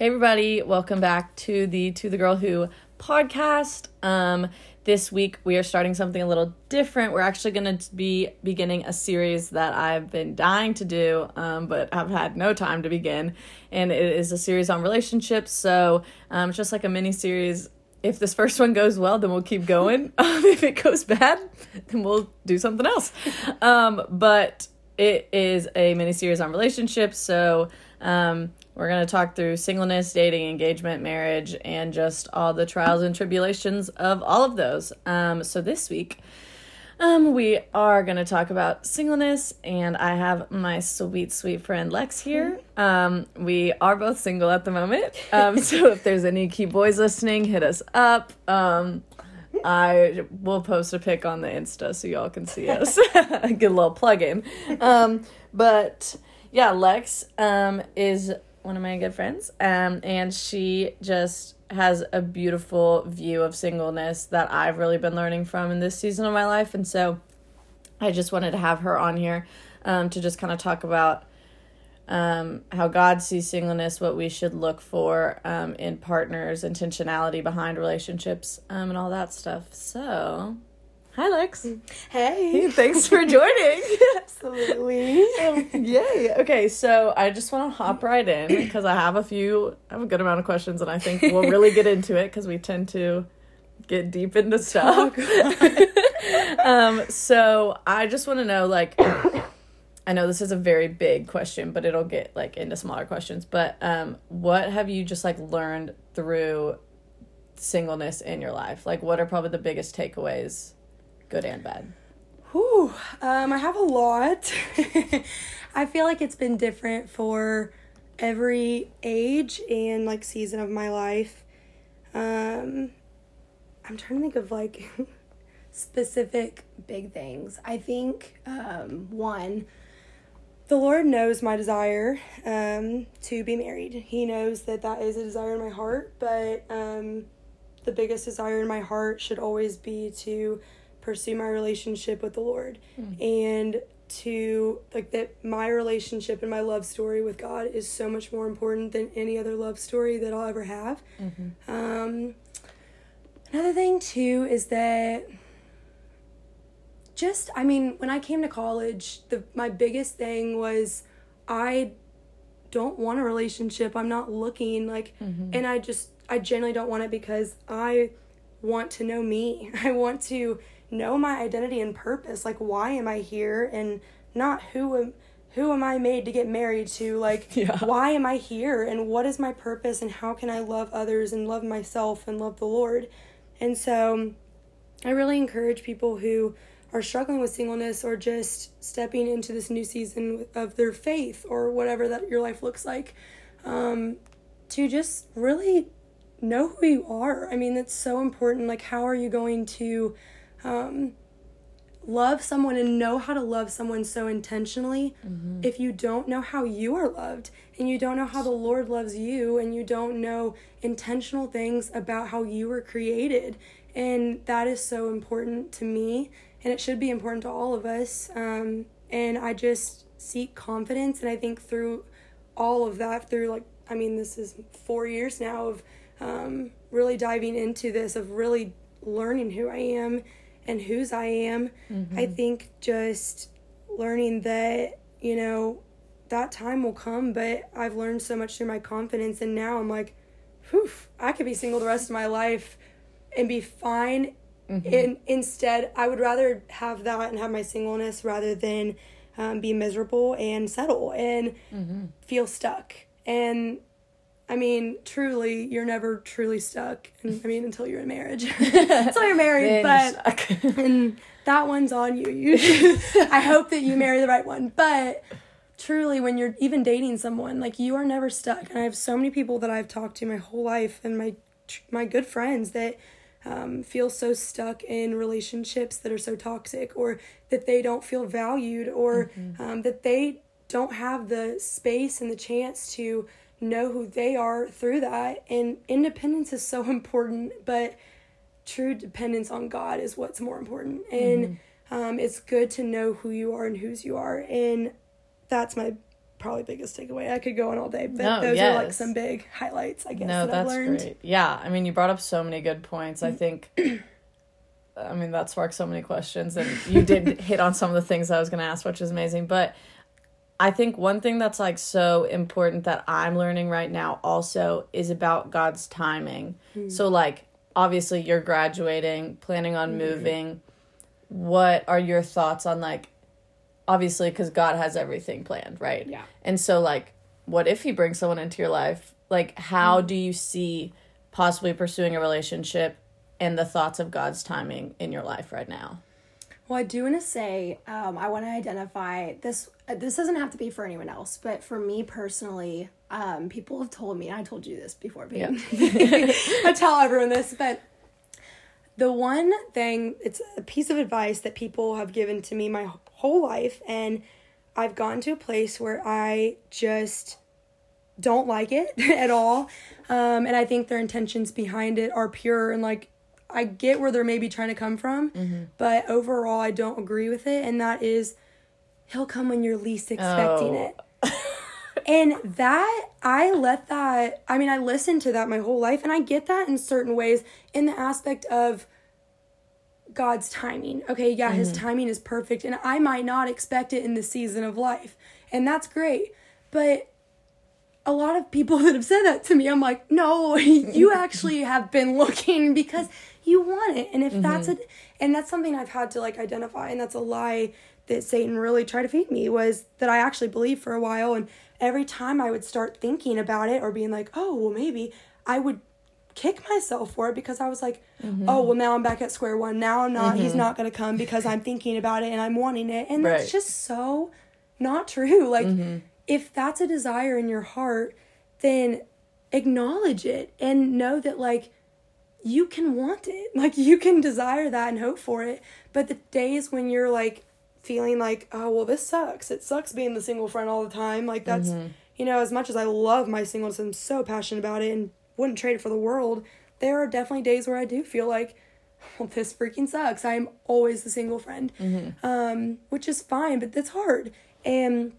Hey everybody, welcome back to the To the Girl Who podcast. Um this week we are starting something a little different. We're actually going to be beginning a series that I've been dying to do um but have had no time to begin and it is a series on relationships. So, um it's just like a mini series. If this first one goes well, then we'll keep going. Um, if it goes bad, then we'll do something else. Um but it is a mini series on relationships, so um we're going to talk through singleness, dating, engagement, marriage, and just all the trials and tribulations of all of those. Um, so this week, um, we are going to talk about singleness, and I have my sweet, sweet friend Lex here. Um, we are both single at the moment. Um, so if there's any key boys listening, hit us up. Um, I will post a pic on the Insta so y'all can see us. A little plug in. Um, but yeah, Lex um, is one of my good friends, um, and she just has a beautiful view of singleness that I've really been learning from in this season of my life, and so I just wanted to have her on here um, to just kind of talk about um, how God sees singleness, what we should look for um, in partners, intentionality behind relationships, um, and all that stuff. So, hi, Lex. Hey. Thanks for joining. Absolutely. Um, yay. Okay, so I just want to hop right in because I have a few, I have a good amount of questions, and I think we'll really get into it because we tend to get deep into stuff. um, so I just want to know, like, I know this is a very big question, but it'll get like into smaller questions. But um, what have you just like learned through singleness in your life? Like, what are probably the biggest takeaways, good and bad? Whew. Um, I have a lot. I feel like it's been different for every age and like season of my life. Um, I'm trying to think of like specific big things. I think um, one, the Lord knows my desire um, to be married. He knows that that is a desire in my heart, but um, the biggest desire in my heart should always be to pursue my relationship with the Lord hmm. and to like that my relationship and my love story with God is so much more important than any other love story that I'll ever have. Mm-hmm. Um, another thing too is that just I mean when I came to college, the my biggest thing was I don't want a relationship. I'm not looking like mm-hmm. and I just I genuinely don't want it because I want to know me. I want to know my identity and purpose. Like why am I here and not who am who am I made to get married to? Like Yeah. why am I here and what is my purpose and how can I love others and love myself and love the Lord? And so I really encourage people who are struggling with singleness or just stepping into this new season of their faith or whatever that your life looks like um, to just really know who you are. I mean, it's so important. Like, how are you going to um, love someone and know how to love someone so intentionally if you don't know how you are loved and you don't know how the Lord loves you and you don't know intentional things about how you were created? And that is so important to me and it should be important to all of us. Um, and I just seek confidence, and I think through all of that, through like, I mean, this is four years now of um, really diving into this, of really learning who I am and whose I am. I think just learning that, you know, that time will come, but I've learned so much through my confidence, and now I'm like, whew, I could be single the rest of my life and be fine and instead, I would rather have that and have my singleness rather than um, be miserable and settle and feel stuck. And I mean, truly, you're never truly stuck. And I mean, until you're in marriage, until you're married. Then you're but and that one's on you. You, should- I hope that you marry the right one. But truly, when you're even dating someone, like you are never stuck. And I have so many people that I've talked to my whole life, and my my good friends that um, feel so stuck in relationships that are so toxic, or that they don't feel valued, or um, that they don't have the space and the chance to know who they are through that. And independence is so important, but true dependence on God is what's more important. And um, it's good to know who you are and whose you are. And that's my probably biggest takeaway. I could go on all day, but No, those are like some big highlights, I guess, no, that I've that's learned. great. Yeah, I mean, you brought up so many good points. I think, I mean, that sparked so many questions, and you did hit on some of the things I was going to ask, which is amazing. But I think one thing that's like so important that I'm learning right now also is about God's timing. Hmm. So, like, obviously, you're graduating, planning on hmm. moving. What are your thoughts on like, obviously, because God has everything planned, right? Yeah. And so, like, what if he brings someone into your life? Like, how hmm. do you see possibly pursuing a relationship and the thoughts of God's timing in your life right now? Well, I do want to say um, I want to identify this. uh, This doesn't have to be for anyone else, but for me personally, um, people have told me. And I told you this before, but I tell everyone this, but the one thing, it's a piece of advice that people have given to me my whole life, and I've gotten to a place where I just don't like it at all. Um, and I think their intentions behind it are pure and like I get where they're maybe trying to come from, mm-hmm. but overall I don't agree with it. And that is, he'll come when you're least expecting Oh. it. And that, I let that, I mean, I listened to that my whole life, and I get that in certain ways in the aspect of God's timing. Okay, yeah, his mm-hmm. timing is perfect, and I might not expect it in the season of life, and that's great. But a lot of people that have said that to me, I'm like, no, you actually have been looking because you want it. And if that's mm-hmm. it, and that's something I've had to like identify, and that's a lie that Satan really tried to feed me was that I actually believed for a while. And every time I would start thinking about it or being like, oh, well, maybe I would kick myself for it because I was like, mm-hmm. oh, well, now I'm back at square one. Now I'm not, he's mm-hmm. not going to come because I'm thinking about it and I'm wanting it. And Right. that's just so not true. Like, if that's a desire in your heart, then acknowledge it and know that, like, you can want it. Like, you can desire that and hope for it. But the days when you're like feeling like, oh, well, this sucks. It sucks being the single friend all the time. Like, that's, you know, as much as I love my singleness, I'm so passionate about it and wouldn't trade it for the world. There are definitely days where I do feel like, well, this freaking sucks. I'm always the single friend, um, which is fine, but that's hard. And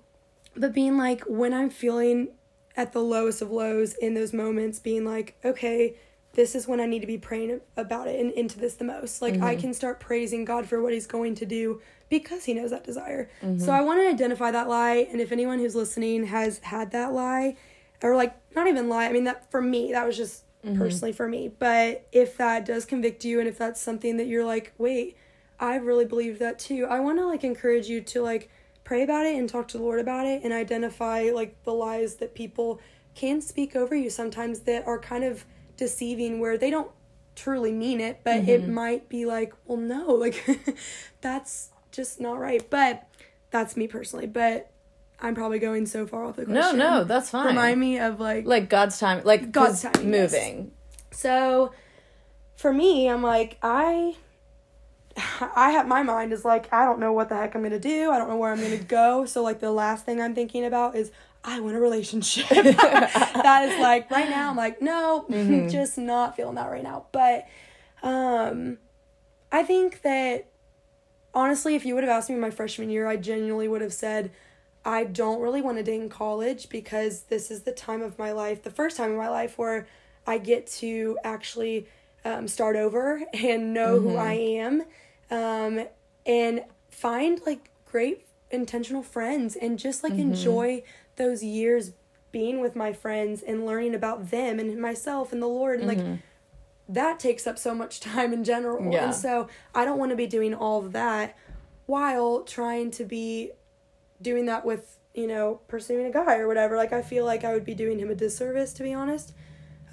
but being like when I'm feeling at the lowest of lows in those moments, being like, okay, this is when I need to be praying about it and into this the most. Like I mm-hmm. can start praising God for what He's going to do because He knows that desire. So mm-hmm. I want to identify that lie, and if anyone who's listening has had that lie, or like not even lie, I mean that for me that was just mm-hmm. personally for me. But if that does convict you, and if that's something that you're like, wait, I really believe that too. I want to like encourage you to like pray about it and talk to the Lord about it and identify like the lies that people can speak over you sometimes that are kind of deceiving where they don't truly mean it, but it mm-hmm. might be like, well, no, like that's just not right. But that's me personally. But I'm probably going so far off the question. no, no, that's fine. Remind me of like like God's time, like God's 'cause timing, yes. moving. so for me, I'm like, I I have my mind is like, I don't know what the heck I'm gonna do. I don't know where I'm gonna go. So like the last thing I'm thinking about is I want a relationship. that is like right now I'm like, no, just not feeling that right now. But um I think that honestly, if you would have asked me my freshman year, I genuinely would have said, I don't really want to date in college because this is the time of my life, the first time in my life where I get to actually um, start over and know who I am um, and find like great intentional friends and just like enjoy those years being with my friends and learning about them and myself and the Lord and like that takes up so much time in general. Yeah. And so I don't want to be doing all of that while trying to be doing that with, you know, pursuing a guy or whatever. Like I feel like I would be doing him a disservice to be honest.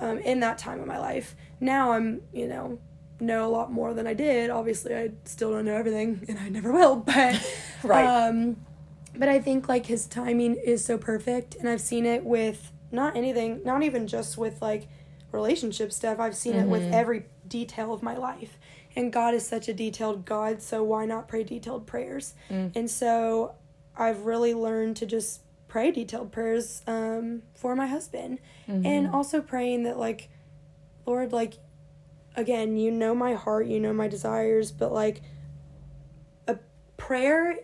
Um, in that time of my life. Now I'm, you know, know a lot more than I did. Obviously I still don't know everything and I never will, but Right. um but I think like his timing is so perfect and I've seen it with not anything, not even just with like relationship stuff. I've seen it with every detail of my life. And God is such a detailed God, so why not pray detailed prayers? And so I've really learned to just pray detailed prayers um, for my husband. And also praying that, like, Lord, like, again, you know my heart, you know my desires, but like, a prayer,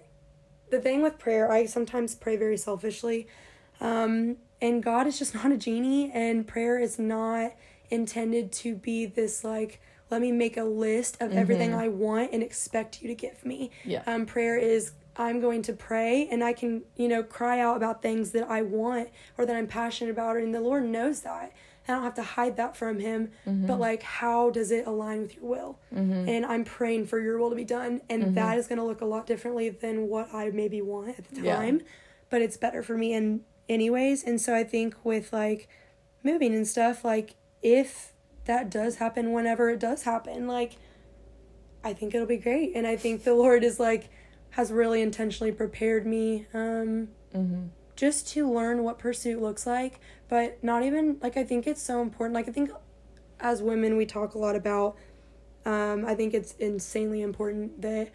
the thing with prayer, I sometimes pray very selfishly. Um, and God is just not a genie, and prayer is not intended to be this like, let me make a list of everything I want and expect you to give me. Yeah. Um, prayer is I'm going to pray and I can, you know, cry out about things that I want or that I'm passionate about, and the Lord knows that. I don't have to hide that from Him, but mm-hmm. like, how does it align with your will? Mm-hmm. And I'm praying for your will to be done, and mm-hmm. that is going to look a lot differently than what I maybe want at the Yeah. time, but it's better for me in anyways. And so I think with like moving and stuff, like if that does happen whenever it does happen, like I think it'll be great. And I think the Lord is like has really intentionally prepared me um just to learn what pursuit looks like, but not even like I think it's so important. Like I think as women we talk a lot about um I think it's insanely important that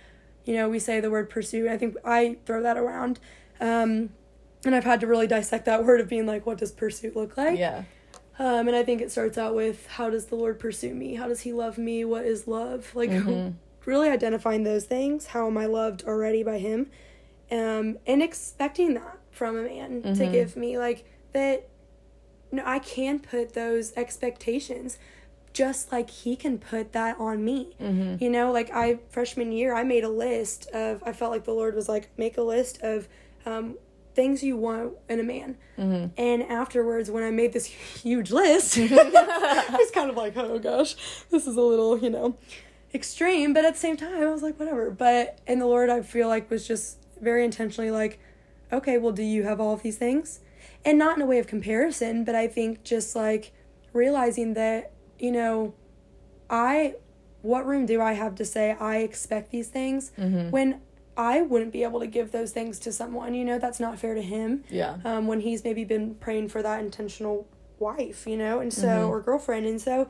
you know, we say the word pursuit. I think I throw that around. Um and I've had to really dissect that word of being like what does pursuit look like? Yeah. Um, and I think it starts out with how does the Lord pursue me? How does He love me? What is love? Like, really identifying those things. How am I loved already by Him? Um, and expecting that from a man to give me, like, that, You no, I can put those expectations just like He can put that on me. You know, like, I, freshman year, I made a list of, I felt like the Lord was like, make a list of, um, things you want in a man. And afterwards, when I made this huge list, I was kind of like, oh gosh, this is a little, you know, extreme. But at the same time, I was like, whatever. But, and the Lord, I feel like, was just very intentionally like, okay, well, do you have all of these things? And not in a way of comparison, but I think just like realizing that, you know, I, what room do I have to say I expect these things when I wouldn't be able to give those things to someone? You know, that's not fair to him Yeah. um, when he's maybe been praying for that intentional wife, you know, and so or girlfriend, and so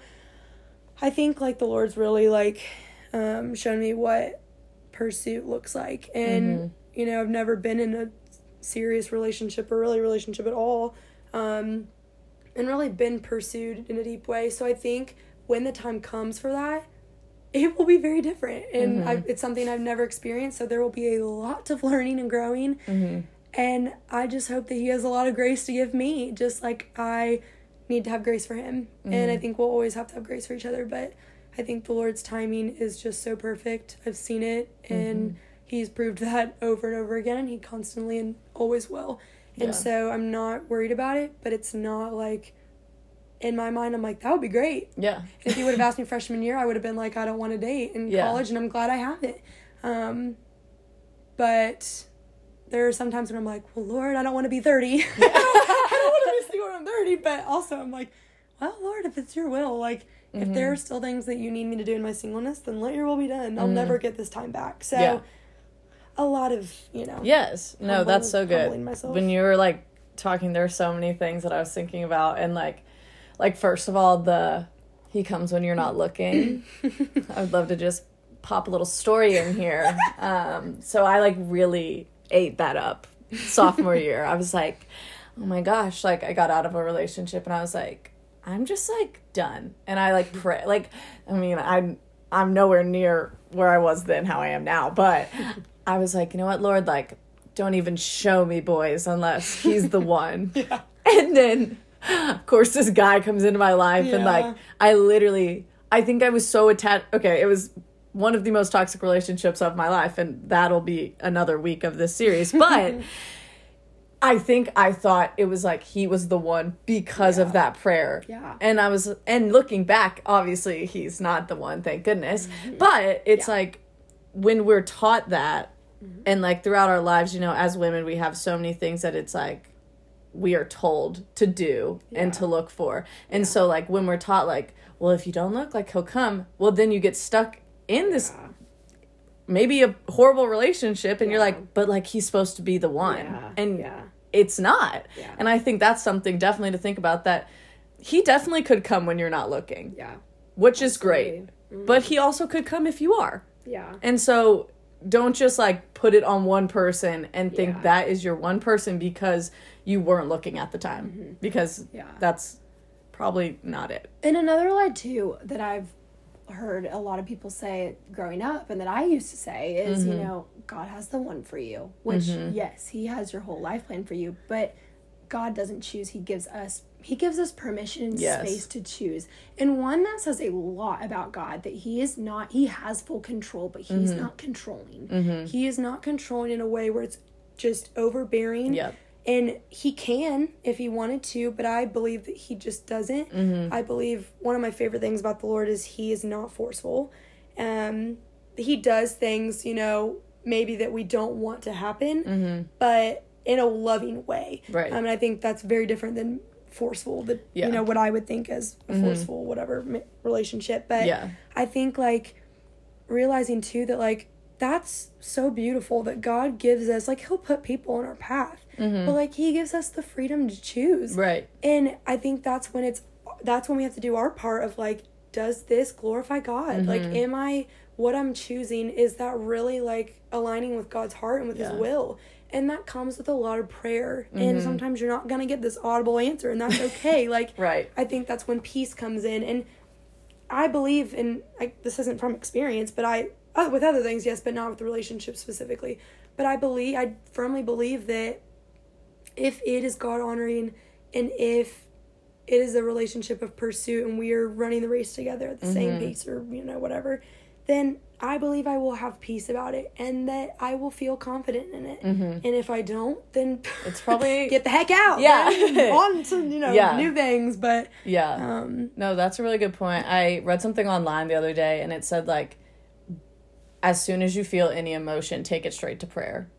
I think like the Lord's really like um, shown me what pursuit looks like, and you know, I've never been in a serious relationship or really relationship at all, um, and really been pursued in a deep way. So I think when the time comes for that. It will be very different, and I, it's something I've never experienced. So there will be a lot of learning and growing, and I just hope that he has a lot of grace to give me, just like I need to have grace for him. And I think we'll always have to have grace for each other. But I think the Lord's timing is just so perfect. I've seen it, and he's proved that over and over again, and he constantly and always will. And Yeah. so I'm not worried about it, but it's not like in my mind, I'm like, that would be great. Yeah. If you would have asked me freshman year, I would have been like, I don't want to date in Yeah. college, and I'm glad I have it. Um, but there are some times when I'm like, well, Lord, I don't want to be 30. I don't, I don't want to be single when I'm 30. But also, I'm like, well, Lord, if it's your will, like, if Mm-hmm. there are still things that you need me to do in my singleness, then let your will be done. I'll never get this time back. So, Mm-hmm. Yeah. a lot of, you know. Yes. No, Humble- that's so good. myself. When you were like talking, there were so many things that I was thinking about, and like, like first of all, the he comes when you're not looking. I would love to just pop a little story in here. Um, so I like really ate that up sophomore year. I was like, oh my gosh, like I got out of a relationship, and I was like, I'm just like done, and I like pray, like, I mean, I'm I'm nowhere near where I was then, how I am now, but I was like, you know what, Lord, like, don't even show me boys unless he's the one. yeah. And then, of course, this guy comes into my life, and like, I literally, I think I was so attached. Okay, it was one of the most toxic relationships of my life, and that'll be another week of this series. But I think I thought it was like he was the one because of that prayer. Yeah. And I was, and looking back, obviously he's not the one, thank goodness. Mm-hmm. But it's like when we're taught that, and like throughout our lives, you know, as women, we have so many things that it's like we are told to do and to look for. And so, like, when we're taught, like, well, if you don't look like he'll come, well, then you get stuck in this maybe a horrible relationship and you're like but like he's supposed to be the one Yeah, and yeah. it's not Yeah. and i think that's something definitely to think about that he definitely could come when you're not looking Yeah. which is great Absolutely. but he also could come if you are Yeah. and so don't just like put it on one person and think Yeah. that is your one person because you weren't looking at the time because Mm-hmm. Yeah. that's probably not it And another lie too that I've heard a lot of people say growing up and that I used to say is, you mm-hmm. know, God has the one for you. Which mm-hmm. yes, he has your whole life plan for you, but God doesn't choose, he gives us he gives us permission and Yes. space to choose. And one that says a lot about God that he is not he has full control, but he's Mm-hmm. not controlling. Mm-hmm. He is not controlling in a way where it's just overbearing. Yep. And he can if he wanted to, but I believe that he just doesn't. Mm-hmm. I believe one of my favorite things about the Lord is he is not forceful. Um, he does things, you know, maybe that we don't want to happen, but in a loving way. Mm-hmm. Right. Um, and I think that's very different than forceful. That Yeah. Mm-hmm. you know what I would think as a forceful whatever relationship. But Yeah. I think like realizing too that like that's so beautiful that God gives us like he'll put people on our path. But like he gives us the freedom to choose. Right. And I think that's when it's that's when we have to do our part of like does this glorify God? Like Mm-hmm. am I what I'm choosing is that really like aligning with God's heart and with Yeah. Mm-hmm. his will? And that comes with a lot of prayer. And sometimes you're not going to get this audible answer and that's okay. like Right. I think that's when peace comes in and I believe in like this isn't from experience, but I uh, with other things, yes, but not with the relationship specifically. But I believe I firmly believe that if it is God honoring and if it is a relationship of pursuit and we are running the race together at the same pace or you know whatever, then I believe I will have peace about it and that I will feel confident in it. And if I don't, then It's probably get the heck out. Yeah. on to you know Yeah. new things. But Yeah. um, No, that's a really good point. I read something online the other day and it said like as soon as you feel any emotion, take it straight to prayer.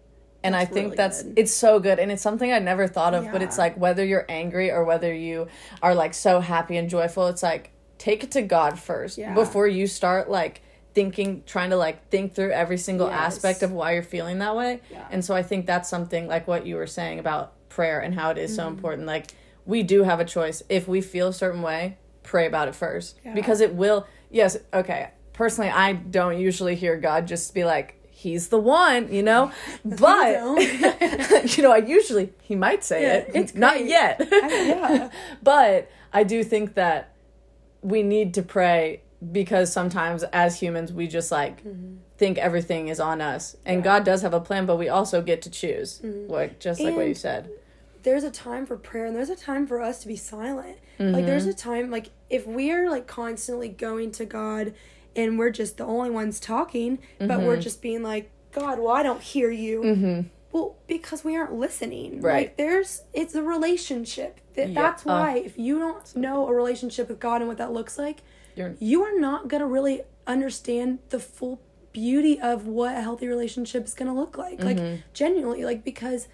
And I think really that's good. it's so good and it's something I never thought of, but it's like whether you're angry or whether you are like so happy and joyful, it's like take it to God first Yeah. before you start like thinking trying to like think through every single Yes. aspect of why you're feeling that way. Yeah. And so I think that's something like what you were saying about prayer and how it is so Mm-hmm. important. Like we do have a choice. If we feel a certain way, pray about it first Yeah. because it will. Yes, okay. Personally, I don't usually hear God just be like, "He's the one," you know. But you know, I usually he might say Yeah, it. it's not great. yet. yeah. but I do think that we need to pray because sometimes as humans we just like think everything is on us and God does have a plan but we also get to choose like just like what you said there's a time for prayer and there's a time for us to be silent. Like there's Mm-hmm. a time like if we're like constantly going to God and we're just the only ones talking, but we're Mm-hmm. just being like, God, well I don't hear you. Well, because we aren't listening. Right. Like there's it's a relationship. That Yeah. that's Uh, why if you don't know a relationship with God and what that looks like, You're- you are not gonna really understand the full beauty of what a healthy relationship is gonna look like. Mm-hmm. Like genuinely, like because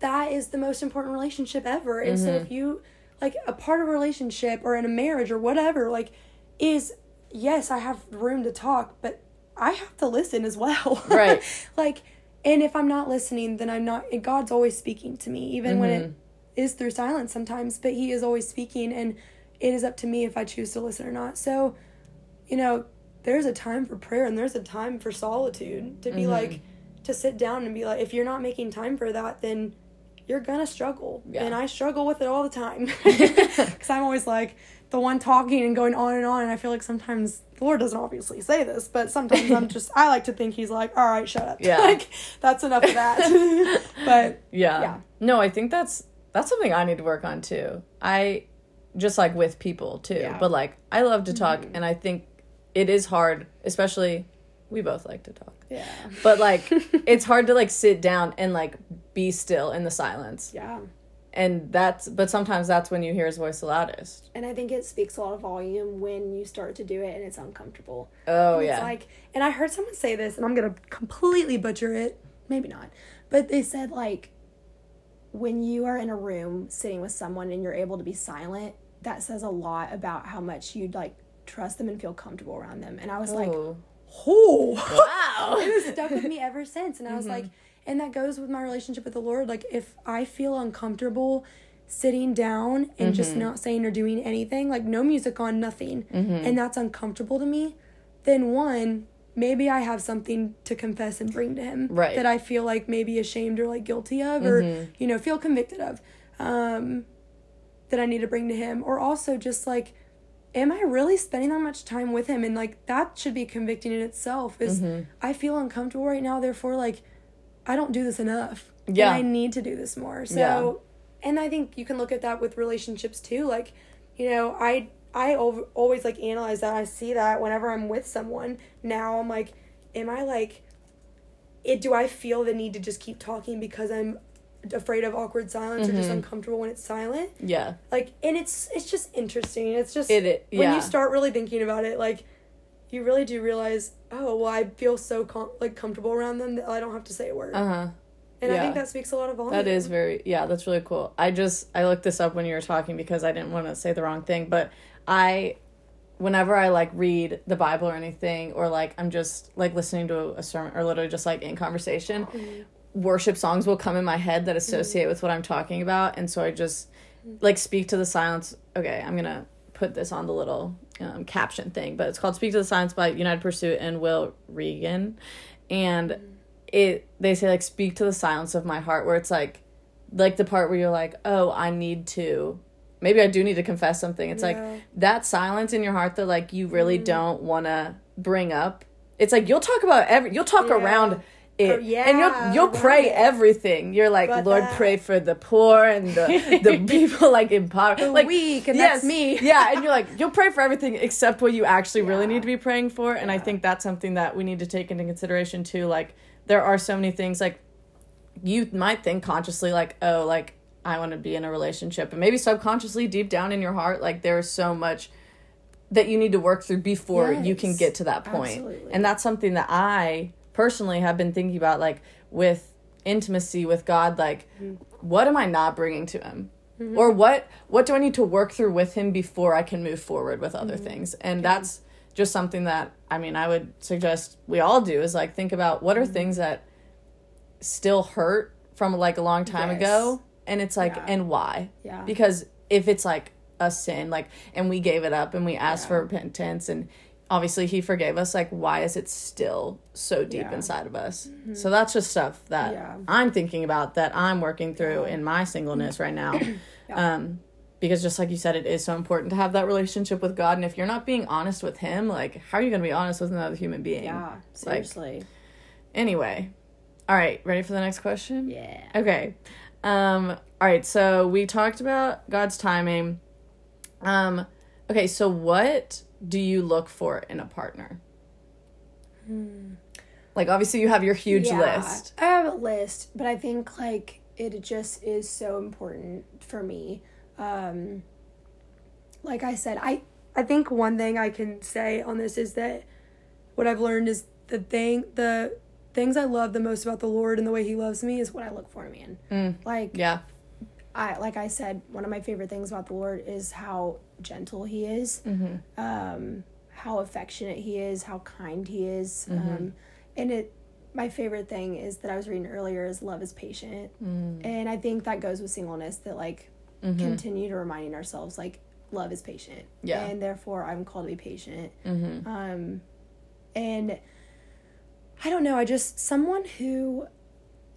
that is the most important relationship ever. And so Mm-hmm. if you like a part of a relationship or in a marriage or whatever, like is yes, I have room to talk, but I have to listen as well. Right. like and if I'm not listening, then I'm not and God's always speaking to me, even when Mm-hmm. it is through silence sometimes, but he is always speaking and it is up to me if I choose to listen or not. So, you know, there's a time for prayer and there's a time for solitude to be Mm-hmm. like to sit down and be like if you're not making time for that then you're gonna struggle Yeah. and i struggle with it all the time because i'm always like the one talking and going on and on and i feel like sometimes the lord doesn't obviously say this but sometimes i'm just i like to think he's like all right shut up Yeah. like that's enough of that but yeah. Yeah. no i think that's that's something i need to work on too i just like with people too Yeah. but like i love to talk mm-hmm. and i think it is hard especially we both like to talk yeah but like it's hard to like sit down and like be still in the silence yeah and that's but sometimes that's when you hear his voice the loudest and i think it speaks a lot of volume when you start to do it and it's uncomfortable oh And yeah It's like, and I heard someone say this, and I'm gonna completely butcher it. Maybe not, but they said like, when you are in a room sitting with someone and you're able to be silent, that says a lot about how much you'd like trust them and feel comfortable around them. And I was like, Ooh. oh, wow it has stuck with me ever since. And I was mm-hmm. like, and that goes with my relationship with the Lord. Like, if I feel uncomfortable sitting down and just mm-hmm. not saying or doing anything, like no music on, nothing, mm-hmm. and that's uncomfortable to me, then one, maybe I have something to confess and bring to Him Right. that I feel like maybe ashamed or like guilty of, or, mm-hmm. you know, feel convicted of. Um, that I need to bring to him or also just like am I really spending that much time with him and like that should be convicting in itself is I feel uncomfortable right now therefore like I don't do this enough Yeah. and I need to do this more so and I think you can look at that with relationships too. Like, you know, I I ov- always like analyze that. I see that whenever I'm with someone. Now I'm like, am I like, it? Do I feel the need to just keep talking because I'm afraid of awkward silence or just Mm-hmm. uncomfortable when it's silent? Yeah. Like, and it's it's just interesting. It's just It- it- when you start really thinking about it, like. You really do realize, oh well, I feel so com- like comfortable around them that I don't have to say a word, Uh huh. and I think that speaks a lot of volume. That is very yeah, that's really cool. I just I looked this up when you were talking because I didn't want to say the wrong thing, but I whenever I like read the Bible or anything or like I'm just like listening to a sermon or literally just like in conversation, worship songs will come in my head that associate with what I'm talking about and so I just like speak to the silence. Okay, I'm going to put this on the little um, caption thing, but it's called Speak to the Silence by United Pursuit and Will Reagan. And it they say like speak to the silence of my heart where it's like like the part where you're like, "Oh, I need to maybe I do need to confess something." It's Yeah. like that silence in your heart that like you really don't want to bring up. It's like you'll talk about every you'll talk Yeah. around it Oh, yeah, and you'll you'll pray everything. You're like, But "Lord, that- pray for the poor and the the people like in poverty." like weak, and that's me. yeah, and you're like, you'll pray for everything except what you actually really need to be praying for. And I think that's something that we need to take into consideration too. Like, there are so many things, like, you might think consciously, like, oh, like, I want to be in a relationship. And maybe subconsciously, deep down in your heart, like, there's so much that you need to work through before you can get to that point. absolutely. And that's something that I personally have been thinking about, like, with intimacy with God, like, mm-hmm. what am I not bringing to Him? Mm-hmm. Or what what do I need to work through with Him before I can move forward with other mm-hmm. things? And that's just something that I mean I would suggest we all do is like think about what are things that still hurt from like a long time Yes. ago and it's like Yeah. and why Yeah. because if it's like a sin like and we gave it up and we asked for repentance and obviously he forgave us like why is it still so deep Yeah. Mm-hmm. inside of us so that's just stuff that Yeah. i'm thinking about that i'm working through in my singleness right now um because just like you said it is so important to have that relationship with god and if you're not being honest with him like how are you going to be honest with another human being Yeah, seriously. anyway all right ready for the next question yeah. Okay. Um all right, so we talked about God's timing. Um okay, so what do you look for in a partner? Like obviously you have your huge Yeah, list. I have a list, but I think like it just is so important for me. Um like I said, I I think one thing I can say on this is that what I've learned is the thing the things I love the most about the Lord and the way He loves me is what I look for in a man. Mm, Like yeah. I like I said, one of my favorite things about the Lord is how gentle he is, Mm-hmm. um, how affectionate he is, how kind he is, Mm-hmm. um, and it. My favorite thing is that I was reading earlier is love is patient, Mm. and I think that goes with singleness. That like continue to reminding ourselves like love is patient, Mm-hmm. Yeah. and therefore I'm called to be patient. Mhm. Um, and I don't know. I just someone who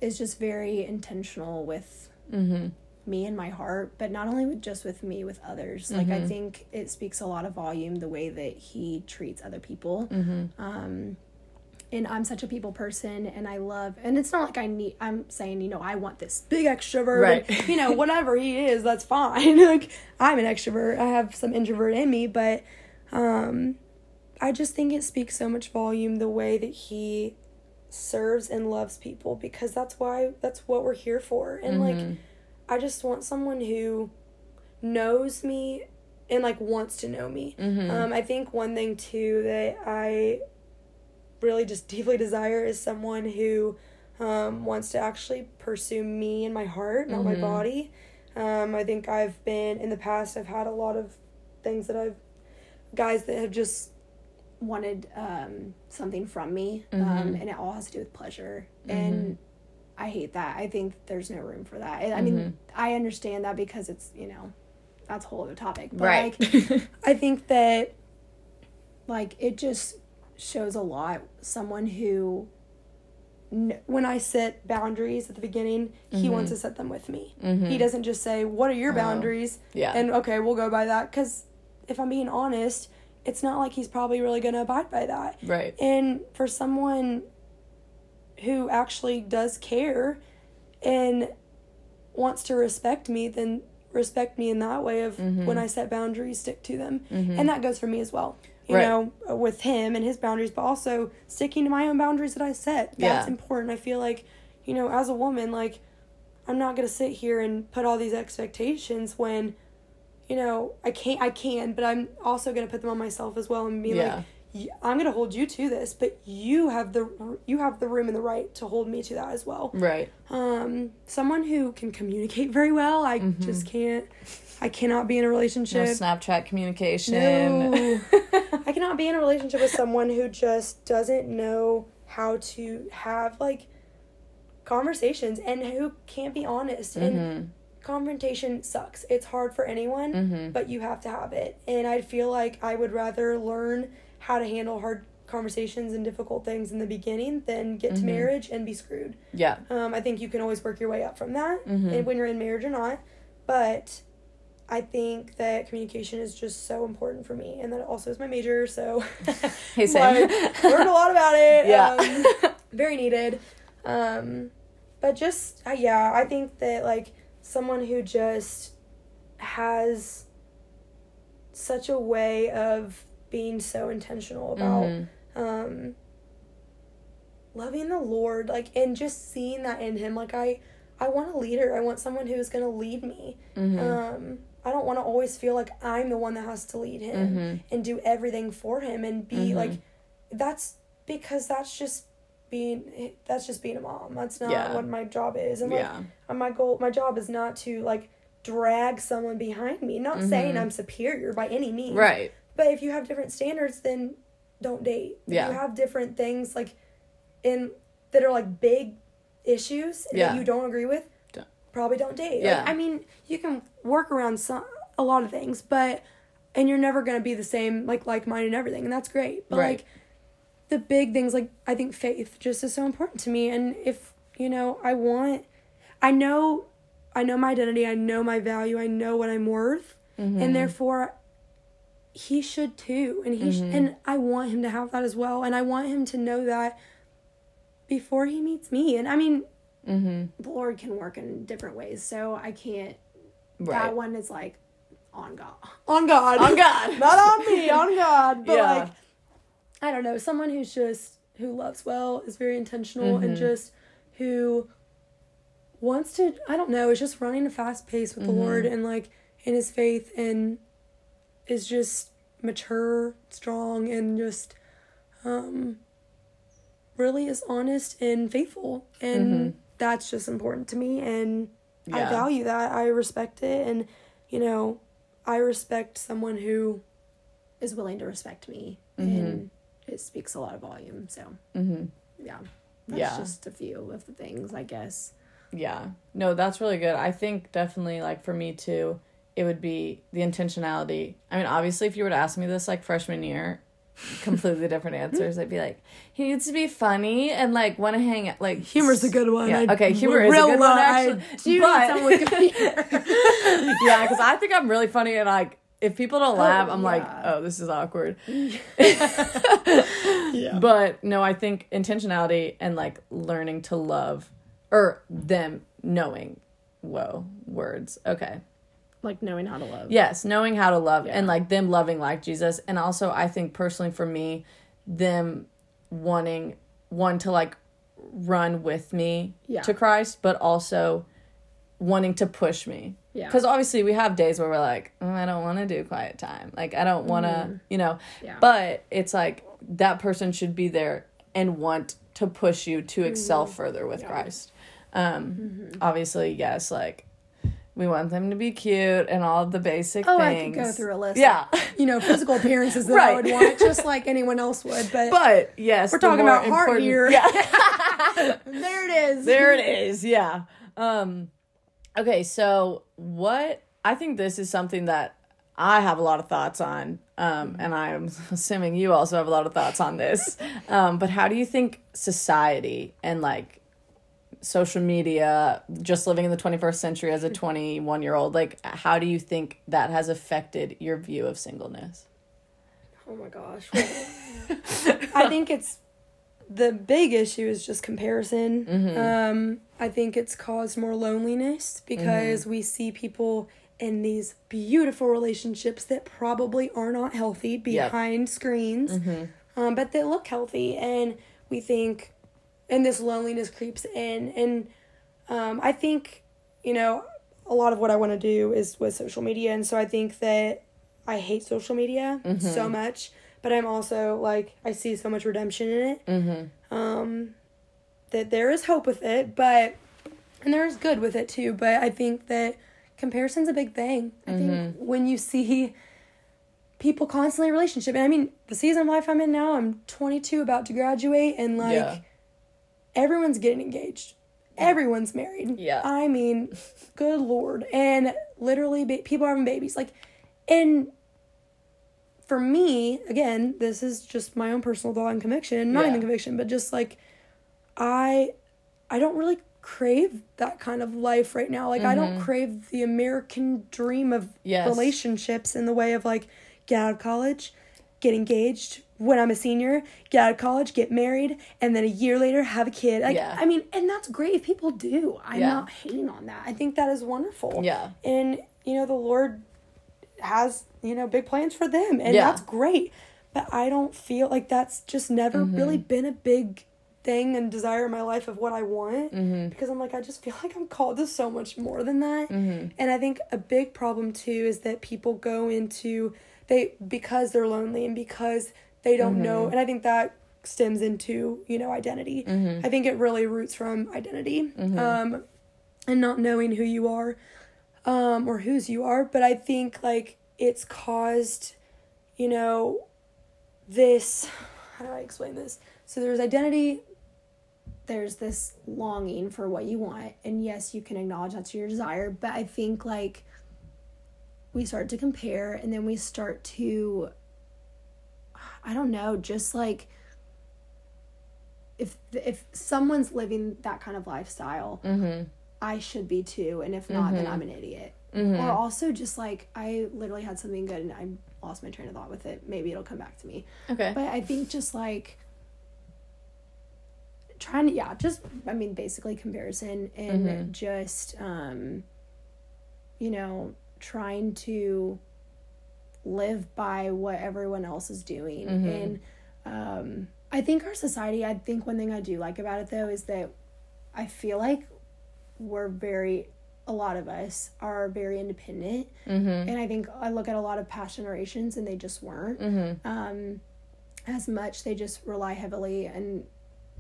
is just very intentional with Mhm. Me and my heart, but not only with just with me, with others. Like I think it speaks a lot of volume the way that he treats other people. Um, and I'm such a people person, and I love. And it's not like I need. I'm saying you know I want this big extrovert. Right. and, you know, whatever he is, that's fine. like I'm an extrovert. I have some introvert in me, but um I just think it speaks so much volume the way that he serves and loves people because that's why that's what we're here for. And like I just want someone who knows me and like wants to know me. Um I think one thing too that I really just deeply desire is someone who um, wants to actually pursue me and my heart, not my body. Um, I think I've been in the past. I've had a lot of things that I've guys that have just wanted um, something from me, Mm-hmm. um, and it all has to do with pleasure. And I hate that. I think there's no room for that. I mean, mm-hmm. I understand that because it's you know that's a whole other topic. But Right. like, I think that like it just shows a lot. Someone who when I set boundaries at the beginning, he mm-hmm. wants to set them with me. He mm-hmm. doesn't just say, "What are your oh, boundaries?" Yeah. and okay, we'll go by that. Because if I'm being honest, it's not like he's probably really going to abide by that. right. And for someone who actually does care and wants to respect me, then respect me in that way of Mm-hmm. when I set boundaries, stick to them. And that goes for me as well. You Right. know, with him and his boundaries, but also sticking to my own boundaries that I set. That's Yeah. important. I feel like, you know, as a woman, like, I'm not gonna sit here and put all these expectations when, you know, I can't. I can, but I'm also gonna put them on myself as well and be Yeah. like, I'm gonna hold you to this, but you have the you have the room and the right to hold me to that as well. Right. Um, someone who can communicate very well. I just can't. I cannot be in a Mm-hmm. No relationship. Snapchat communication. No. I cannot be in a relationship with someone who just doesn't know how to have like conversations and who can't be honest. And confrontation sucks. It's hard for anyone, but you have to have it. And I feel like I would rather learn how to handle hard conversations and difficult things in the beginning than get to marriage and be screwed. yeah. Um, I think you can always work your way up from that, and when you're in marriage or not. But I think that communication is just so important for me, and that also is my major. So, Hey, Sam. like, learned a lot about it. Yeah. um, very needed. Um, but just uh, yeah, I think that like someone who just has such a way of being so intentional about Mhm. um loving the lord like and just seeing that in him like i i want a leader i want someone who's going to lead me Mhm. um i don't want to always feel like i'm the one that has to lead him Mhm. and do everything for him and be Mhm. like that's because that's just being that's just being a mom that's not Yeah. what my job is and like Yeah. uh, my goal my job is not to like drag someone behind me not saying Mhm. i'm superior by any means Right. But if you have different standards, then don't date. If Yeah. you have different things like in that are like big issues Yeah. that you don't agree with, Don't- probably don't date. Yeah. Like, I mean, you can work around some a lot of things, but and you're never gonna be the same like like minded and everything, and that's great. But Right. like the big things like I think faith just is so important to me and if you know, I want I know I know my identity, I know my value, I know what I'm worth, Mm-hmm. and therefore he should too and he Mm-hmm. and I want him to have that as well and I want him to know that before he meets me and I mean Mm-hmm. the Lord can work in different ways, so I can't. Right. That one is like on God. on God On God. not on me on God but Yeah. like I don't know someone who's just who loves well is very intentional and Mhm. just who wants to I don't know is just running a fast pace with Mm-hmm. the Lord and like in his faith and is just mature, strong and just um really is honest and faithful and that's just important to me and I value that. I respect it and you know, I respect someone who Is willing to respect me, Mm-hmm. and it speaks a lot of volume. So Mm-hmm. yeah, that's Yeah. just a few of the things I guess. Yeah. No, that's really good. I think definitely like for me too, it would be the intentionality. I mean, obviously if you were to ask me this like freshman year, completely different answers. I'd be like, he needs to be funny and like want to hang out. Like Humor's a good one. Yeah. Okay, humor is a good one actually. Do you but, need someone with good humor? yeah, because I think I'm really funny and like if people don't oh, laugh, I'm like, oh, this is awkward. yeah. But no, I think intentionality and like learning to love or them knowing. Whoa, words. Okay. Like knowing how to love. Yes, knowing how to love Yeah. and like them loving like Jesus. And also, I think personally for me, them wanting one to like run with me Yeah. to Christ, but also wanting to push me. Yeah. Because obviously, we have days where we're like, oh, I don't want to do quiet time. Like, I don't want to, you know. Mm-hmm. Yeah. But it's like that person should be there and want to push you to excel Mm-hmm. further with Christ. Um, Obviously, yes, like we want them to be cute and all the basic Oh, I could things. go through a list. Yeah. you know, physical appearances that Right. I would want, just like anyone else would. But, But yes, We're talking about heart important- here. Yeah. there it is. there it is. Yeah. Um okay, so what I think this is something that I have a lot of thoughts on. Um and I'm assuming you also have a lot of thoughts on this. Um but how do you think society and like social media just living in the 21st century as a 21 year old like how do you think that has affected your view of singleness Oh my gosh. I think it's the big issue is just comparison. Mm-hmm. Um, I think it's caused more loneliness because Mm-hmm. we see people in these beautiful relationships that probably are not healthy Yep. behind screens, Mm-hmm. um, but they look healthy, and we think, and this loneliness creeps in, and um, I think, you know, a lot of what I want to do is with social media, and so I think that I hate social media Mm-hmm. so much, but I'm also like I see so much redemption in it Mm-hmm. um, that there is hope with it, but and there is good with it too. But I think that comparison's a big thing. I think Mm-hmm. when you see people constantly in relationship, and I mean the season of life I'm in now, I'm 22, about to graduate, and like Yeah. Everyone's getting engaged, everyone's married. Yeah. I mean, good lord, and literally ba- people are having babies, like, and for me, again, this is just my own personal thought and conviction, not Yeah. even conviction, but just like I I don't really crave that kind of life right now. Like I don't crave the American dream of Mm-hmm. Yes. relationships in the way of like get out of college, get engaged when I'm a senior, get out of college, get married, and then a year later have a kid. Like Yeah. I mean, and that's great if people do. I'm Yeah. not hating on that. I think that is wonderful. Yeah. And you know, the Lord has, you know, big plans for them and Yeah. that's great. But I don't feel like that's just never Mm-hmm. really been a big thing and desire in my life of what I want Mm-hmm. because I'm like I just feel like I'm called to so much more than that. Mm-hmm. And I think a big problem too is that people go into they because they're lonely and because they don't Mm-hmm. know and I think that stems into, you know, identity. Mm-hmm. I think it really roots from identity. Um and not knowing who you are um or whose you are, but I think like it's caused you know this how do I explain this? So there's identity there's this longing for what you want and yes you can acknowledge that's your desire but i think like we start to compare and then we start to i don't know just like if if someone's living that kind of lifestyle Mm-hmm. i should be too and if not then i'm an idiot Mm-hmm. or also just like i literally had something good and i lost my train of thought with it maybe it'll come back to me Okay. but I think just like trying to yeah, just I mean basically comparison and Mhm. just um you know, trying to live by what everyone else is doing. Mhm. And um I think our society, I think one thing I do like about it though is that I feel like we're very a lot of us are very independent Mm-hmm. and I think I look at a lot of past generations and they just weren't Mm-hmm. um, as much. They just rely heavily and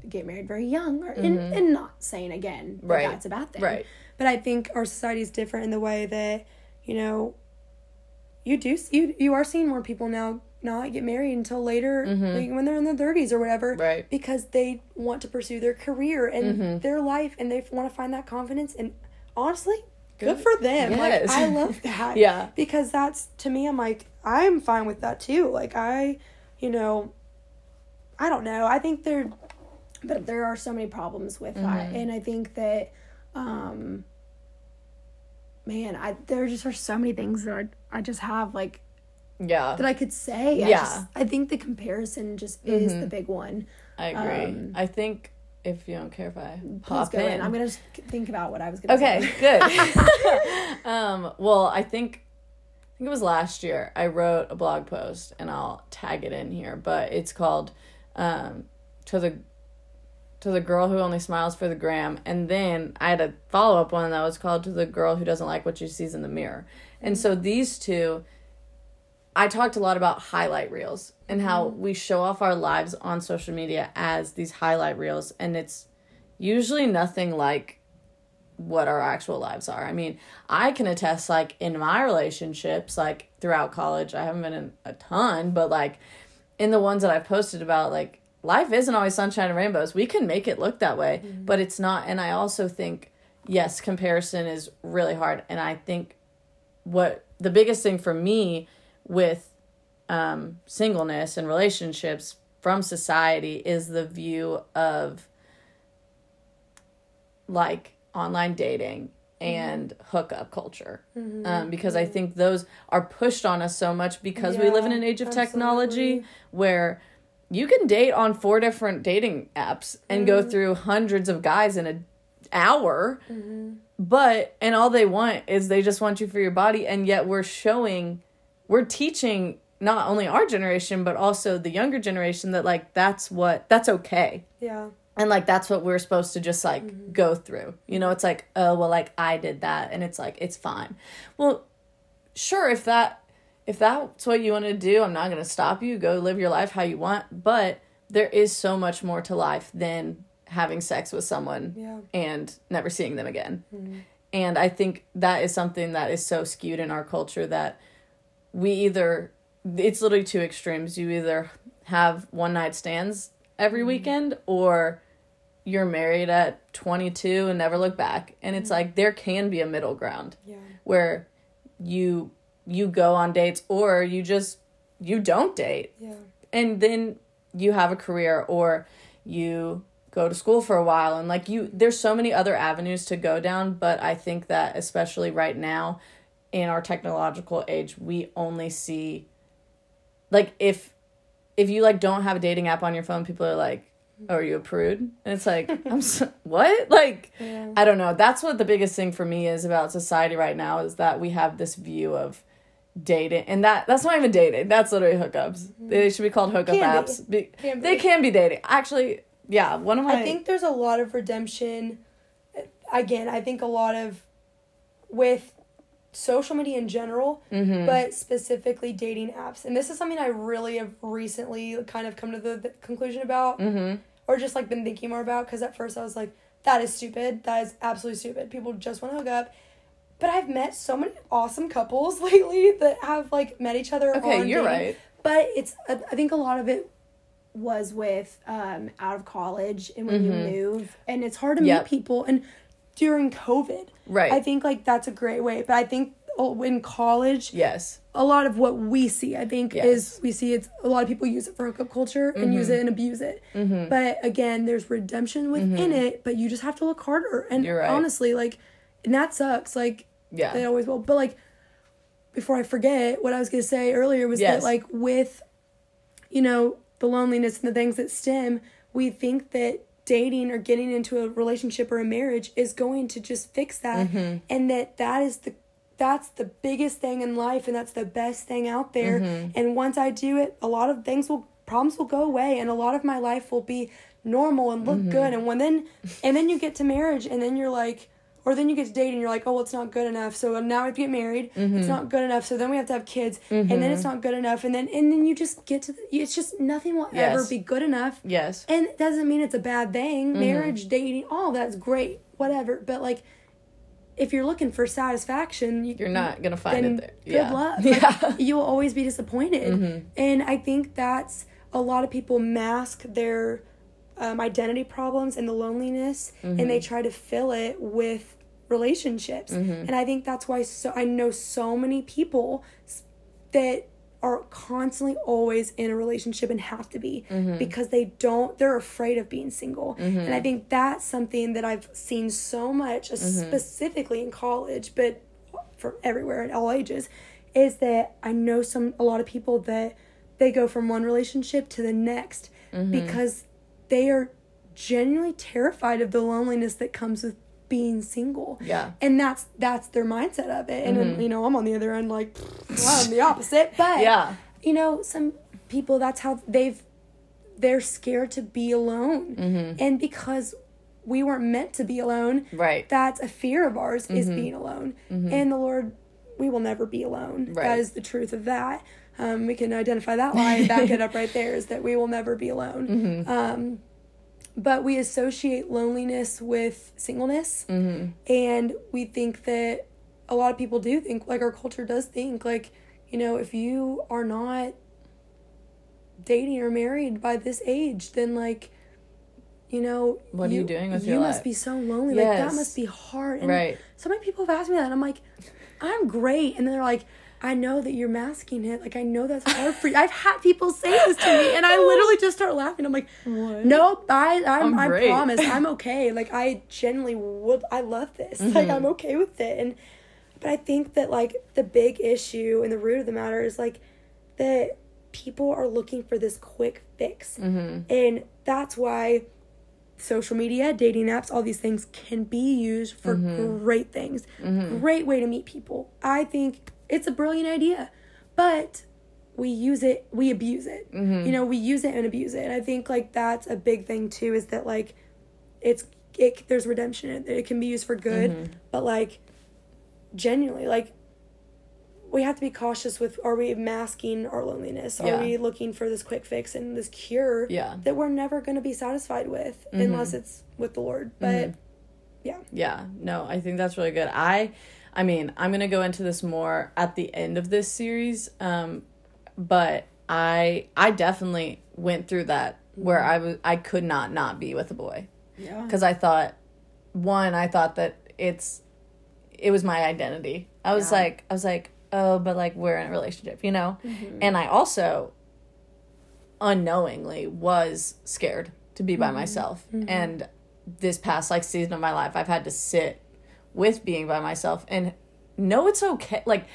get married very young, or, and, and not saying again that Mm-hmm. Right. that's a bad thing. Right. But I think our society is different in the way that you know you do you you are seeing more people now not get married until later like when they're in their 30s or whatever Mm-hmm. Right. because they want to pursue their career and Mm-hmm. their life and they want to find that confidence and honestly good, Good. for them Yes. like i love that Yeah. because that's to me i'm like i'm fine with that too like i you know i don't know i think there but there are so many problems with that and i think that um man i there just are so many things that i, I just have like Yeah. that i could say I Yeah. just- I, think the comparison just is the big one I agree. um, I think if you don't care if I pop go in. in, i'm gonna just think about what i was gonna Okay, say good. um, well, I think I think it was last year. I wrote a blog post, and I'll tag it in here. But it's called um, "To the to the girl who only smiles for the gram," and then I had a follow up one that was called "To the girl who doesn't like what she sees in the mirror." And so these two, I talked a lot about highlight reels and how mm-hmm. we show off our lives on social media as these highlight reels, and it's usually nothing like what our actual lives are. I mean, I can attest, like, in my relationships, like, throughout college, I haven't been in a ton, but, like, in the ones that I've posted about, like, life isn't always sunshine and rainbows. We can make it look that way, but it's not. And I also think, yes, comparison is really hard. And I think what the biggest thing for me with um, singleness and relationships from society is the view of like online dating and hookup culture um, because i think those are pushed on us so much because we live in an age of technology where you can date on four different dating apps and go mm. through hundreds of guys in an hour. Mm-hmm. But and all they want is they just want you for your body and yet we're showing we're teaching not only our generation but also the younger generation that like that's what that's okay. Yeah. And like that's what we're supposed to just like mm-hmm. go through. You know, it's like, oh well like I did that and it's like it's fine. Well, sure if that if that's what you want to do, I'm not going to stop you. Go live your life how you want, but there is so much more to life than having sex with someone Yeah. and never seeing them again. Mm-hmm. And I think that is something that is so skewed in our culture that we either it's literally two extremes. You either have one night stands every mm-hmm. weekend or you're married at 22 and never look back. And it's mm-hmm. like there can be a middle ground Yeah. where you you go on dates or you just you don't date. Yeah. and then you have a career or you go to school for a while and like you there's so many other avenues to go down but i think that especially right now in our technological age we only see like if if you like don't have a dating app on your phone people are like mm-hmm. oh, are you a prude? And it's like i'm so, what? Like Yeah. i don't know. That's what the biggest thing for me is about society right now is that we have this view of dating and that that's not even dating that's literally hookups they should be called hookup Can apps be, Can they be. can be dating actually yeah one of my I think there's a lot of redemption. Again, I think a lot of with social media in general, Mm-hmm. but specifically dating apps. And this is something I really have recently kind of come to the, the conclusion about, mm-hmm. or just like been thinking more about. Because at first I was like, that is stupid. That is absolutely stupid. People just want to hook up. But I've met so many awesome couples lately that have like met each other. okay you're dating right but it's I I think a lot of it was with um out of college and when you mm-hmm. move and it's hard to Yep. meet people and during covid right i think like that's a great way but i think oh, in college yes a lot of what we see i think Yes. is we see it's a lot of people use it for hookup culture and use mm-hmm. it and abuse it mm-hmm. but again there's redemption within mm-hmm. it but you just have to look harder and right. honestly like and that sucks like yeah they always will. But like, before I forget, what I was gonna say earlier was Yes. that like with, you know, the loneliness and the things that stem, we think that dating or getting into a relationship or a marriage is going to just fix that, Mm-hmm. and that that is the that's the biggest thing in life and that's the best thing out there Mm-hmm. and once i do it a lot of things will problems will go away and a lot of my life will be normal and look Mm-hmm. good and when then and then you get to marriage and then you're like or then you get to date and you're like, oh, well, it's not good enough. So now we have to get married. Mm-hmm. It's not good enough. So then we have to have kids, and then it's not good enough. And then and then you just get to the, it's just nothing will ever be good enough. yes And it doesn't mean it's a bad thing. Mm-hmm. Marriage, dating, all that's great, whatever. But like, if you're looking for satisfaction, you, you're not gonna find it there good yeah luck. yeah Mm-hmm. Like, you'll always be disappointed. And I think that's a lot of people mask their um, identity problems and the loneliness, and Mm-hmm. they try to fill it with relationships. And I think that's why so I know so many people that are constantly always in a relationship and have to be Mm-hmm. because they don't they're afraid of being single and i think that's something that i've seen so much Mm-hmm. specifically in college but for everywhere at all ages is that i know some a lot of people that they go from one relationship to the next Mm-hmm. because they are genuinely terrified of the loneliness that comes with being single. Yeah. And that's that's their mindset of it. And then, you know i'm on the other end like well, i'm the opposite. But Mm-hmm. yeah. you know some people that's how they've they're scared to be alone. Mm-hmm. and because we weren't meant to be alone right. that's a fear of ours Mm-hmm. is being alone. And the lord we will never be alone. Right. that is the truth of that. Um, we can identify that lie and back it up right there is that we will never be alone. Mm-hmm. um, but we associate loneliness with singleness mm-hmm. and we think that a lot of people do think like our culture does think like you know if you are not dating or married by this age then like you know What are you doing with you your must life? be so lonely like that must be hard and Right. so many people have asked me that and i'm like i'm great and they're like I know that you're masking it. Like I know that's hard for you. I've had people say this to me, and I literally just start laughing. I'm like, What? nope. I I'm, I'm I promise I'm okay. Like I genuinely would. I love this. Like I'm okay with it. And but I think that like the big issue and the root of the matter is like that people are looking for this quick fix. Mm-hmm. And that's why social media, dating apps, all these things can be used for Mm-hmm. great things. Great way to meet people. I think it's a brilliant idea. But we use it, we abuse it. Mm-hmm. You know, we use it and abuse it. And I think like that's a big thing too is that like it's it there's redemption in it. It can be used for good, Mm-hmm. but like genuinely like we have to be cautious with are we masking our loneliness? Are Yeah. we looking for this quick fix and this cure Yeah. that we're never going to be satisfied with Mm-hmm. unless it's with the Lord? But yeah. Yeah, no, I think that's really good. I I mean, I'm going to go into this more at the end of this series. Um but I I definitely went through that where mm-hmm. I was I could not not be with a boy Yeah. cuz I thought one I thought that it's it was my identity. I was Yeah. like I was like, "Oh, but like we're in a relationship, you know?" Mm-hmm. And I also unknowingly was scared to be by mm-hmm. myself. And this past like season of my life, I've had to sit with being by myself and know it's okay. Like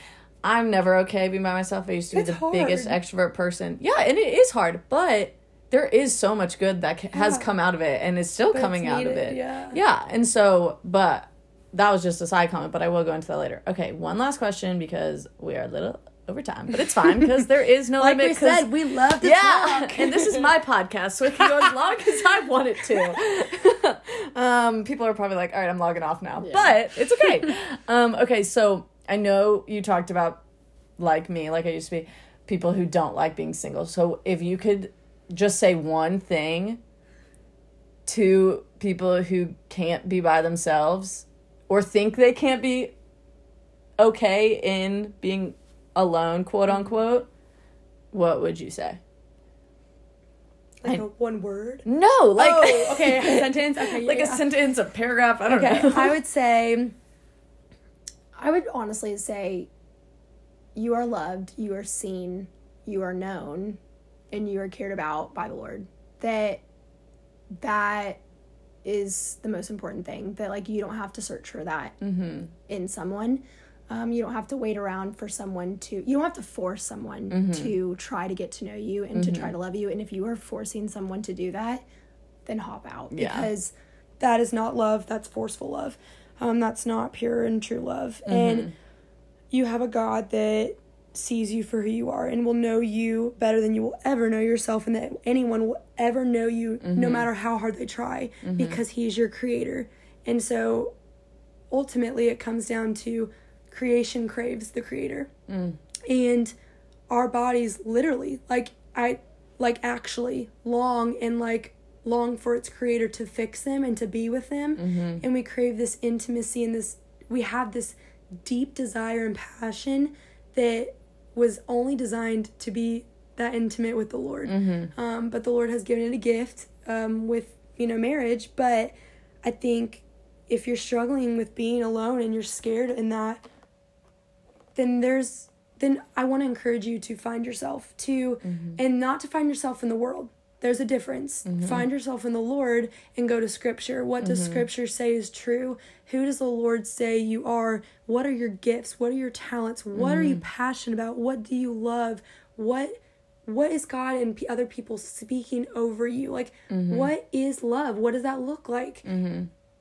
I'm never okay being by myself. I used to be It's the biggest extrovert person. Yeah, and it is hard, but there is so much good that ca- has Yeah. come out of it and is still But coming out of it. yeah. Yeah. And so, but that was just a side comment, but I will go into that later. Okay, one last question because we are a little over time, but it's fine because there is no Like limit. we 'cause- said, we love to yeah, talk. and this is my podcast, so it can go as long as I want it to. um, people are probably like, "All right, I'm logging off now," but it's okay. um, okay, so I know you talked about like me, like I used to be, people who don't like being single. So if you could just say one thing to people who can't be by themselves or think they can't be okay in being alone, quote mm-hmm. unquote, what would you say? like I- a one word. No, like oh, okay, a sentence. Okay, like yeah. a sentence, a paragraph. I don't Okay, know. I would say, I would honestly say, you are loved, you are seen, you are known, and you are cared about by the Lord. That that is the most important thing. That like you don't have to search for that mm-hmm. in someone. Um, you don't have to wait around for someone to. You don't have to force someone to try to get to know you and to try to love you. And if you are forcing someone to do that, then hop out Yeah. because that is not love that's forceful love um, that's not pure and true love Mm-hmm. and you have a god that sees you for who you are and will know you better than you will ever know yourself and that anyone will ever know you Mm-hmm. no matter how hard they try because he's your creator and so ultimately it comes down to creation craves the creator Mm. and our bodies literally like i like actually long and like long for its creator to fix them and to be with them Mm-hmm. and we crave this intimacy and this we have this deep desire and passion that was only designed to be that intimate with the lord Mm-hmm. um, but the lord has given it a gift um, with you know marriage but i think if you're struggling with being alone and you're scared in that then there's then I want to encourage you to find yourself to mm-hmm. and not to find yourself in the world. There's a difference. Mm-hmm. Find yourself in the Lord and go to scripture. What does mm-hmm. scripture say is true? Who does the Lord say you are? What are your gifts? What are your talents? What are you passionate about? What do you love? What what is God and p- other people speaking over you? Like what is love? What does that look like?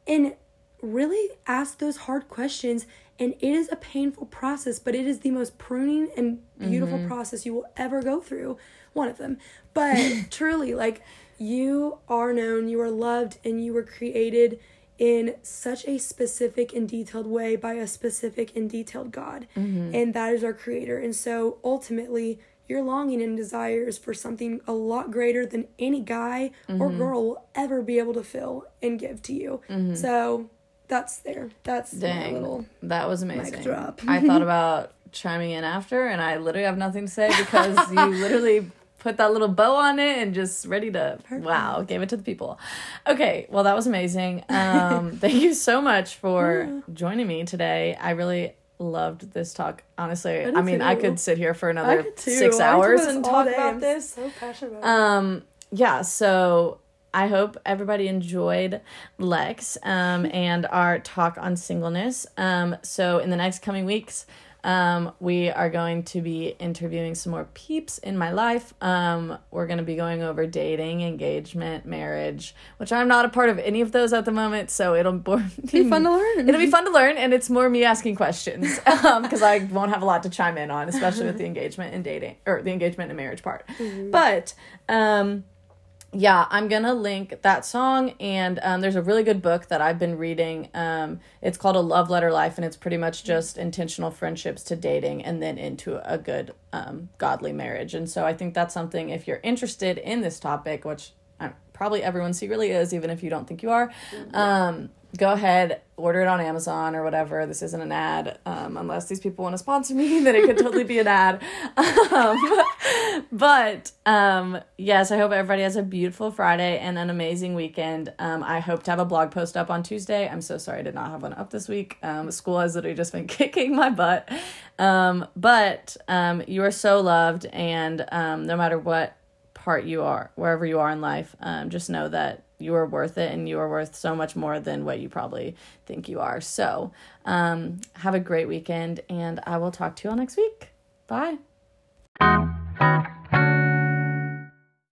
and really ask those hard questions and it is a painful process but it is the most pruning and beautiful mm-hmm. process you will ever go through. One of them. But truly like you are known you are loved and you were created in such a specific and detailed way by a specific and detailed God. Mm-hmm. And that is our creator. And so ultimately your longing and desires for something a lot greater than any guy or mm-hmm. girl will ever be able to fill and give to you. So that's there. That's Dang, little. that was amazing. drop. I thought about chiming in after, and I literally have nothing to say because you literally put that little bow on it and just ready to wow, gave it to the people. Okay, well that was amazing. Um, thank you so much for joining me today. I really loved this talk. Honestly, I, did mean, I could sit here for another six I hours and talk day. about I'm this. So passionate. Um, yeah, so I hope everybody enjoyed Lex um, and our talk on singleness. Um, so in the next coming weeks, um, we are going to be interviewing some more peeps in my life. Um, we're going to be going over dating, engagement, marriage, which I'm not a part of any of those at the moment. So it'll be fun to learn. It'll be fun to learn, and it's more me asking questions because I won't have a lot to chime in on, especially with the engagement and dating or the engagement and marriage part. But um, yeah, I'm gonna link that song, and um, there's a really good book that I've been reading. Um, it's called A Love Letter Life, and it's pretty much just intentional friendships to dating and then into a good, um, godly marriage. And so I think that's something if you're interested in this topic, which i probably everyone secretly is, even if you don't think you are. Um, go ahead, order it on Amazon or whatever. This isn't an ad, um, unless these people want to sponsor me, then it could totally be an ad. Um, but um, yes, I hope everybody has a beautiful Friday and an amazing weekend. Um, I hope to have a blog post up on Tuesday. I'm so sorry I did not have one up this week. Um, school has literally just been kicking my butt. Um, but um, you are so loved, and um, no matter what part you are, wherever you are in life, um, just know that you are worth it and you are worth so much more than what you probably think you are. So, um, have a great weekend, and I will talk to you all next week. Bye.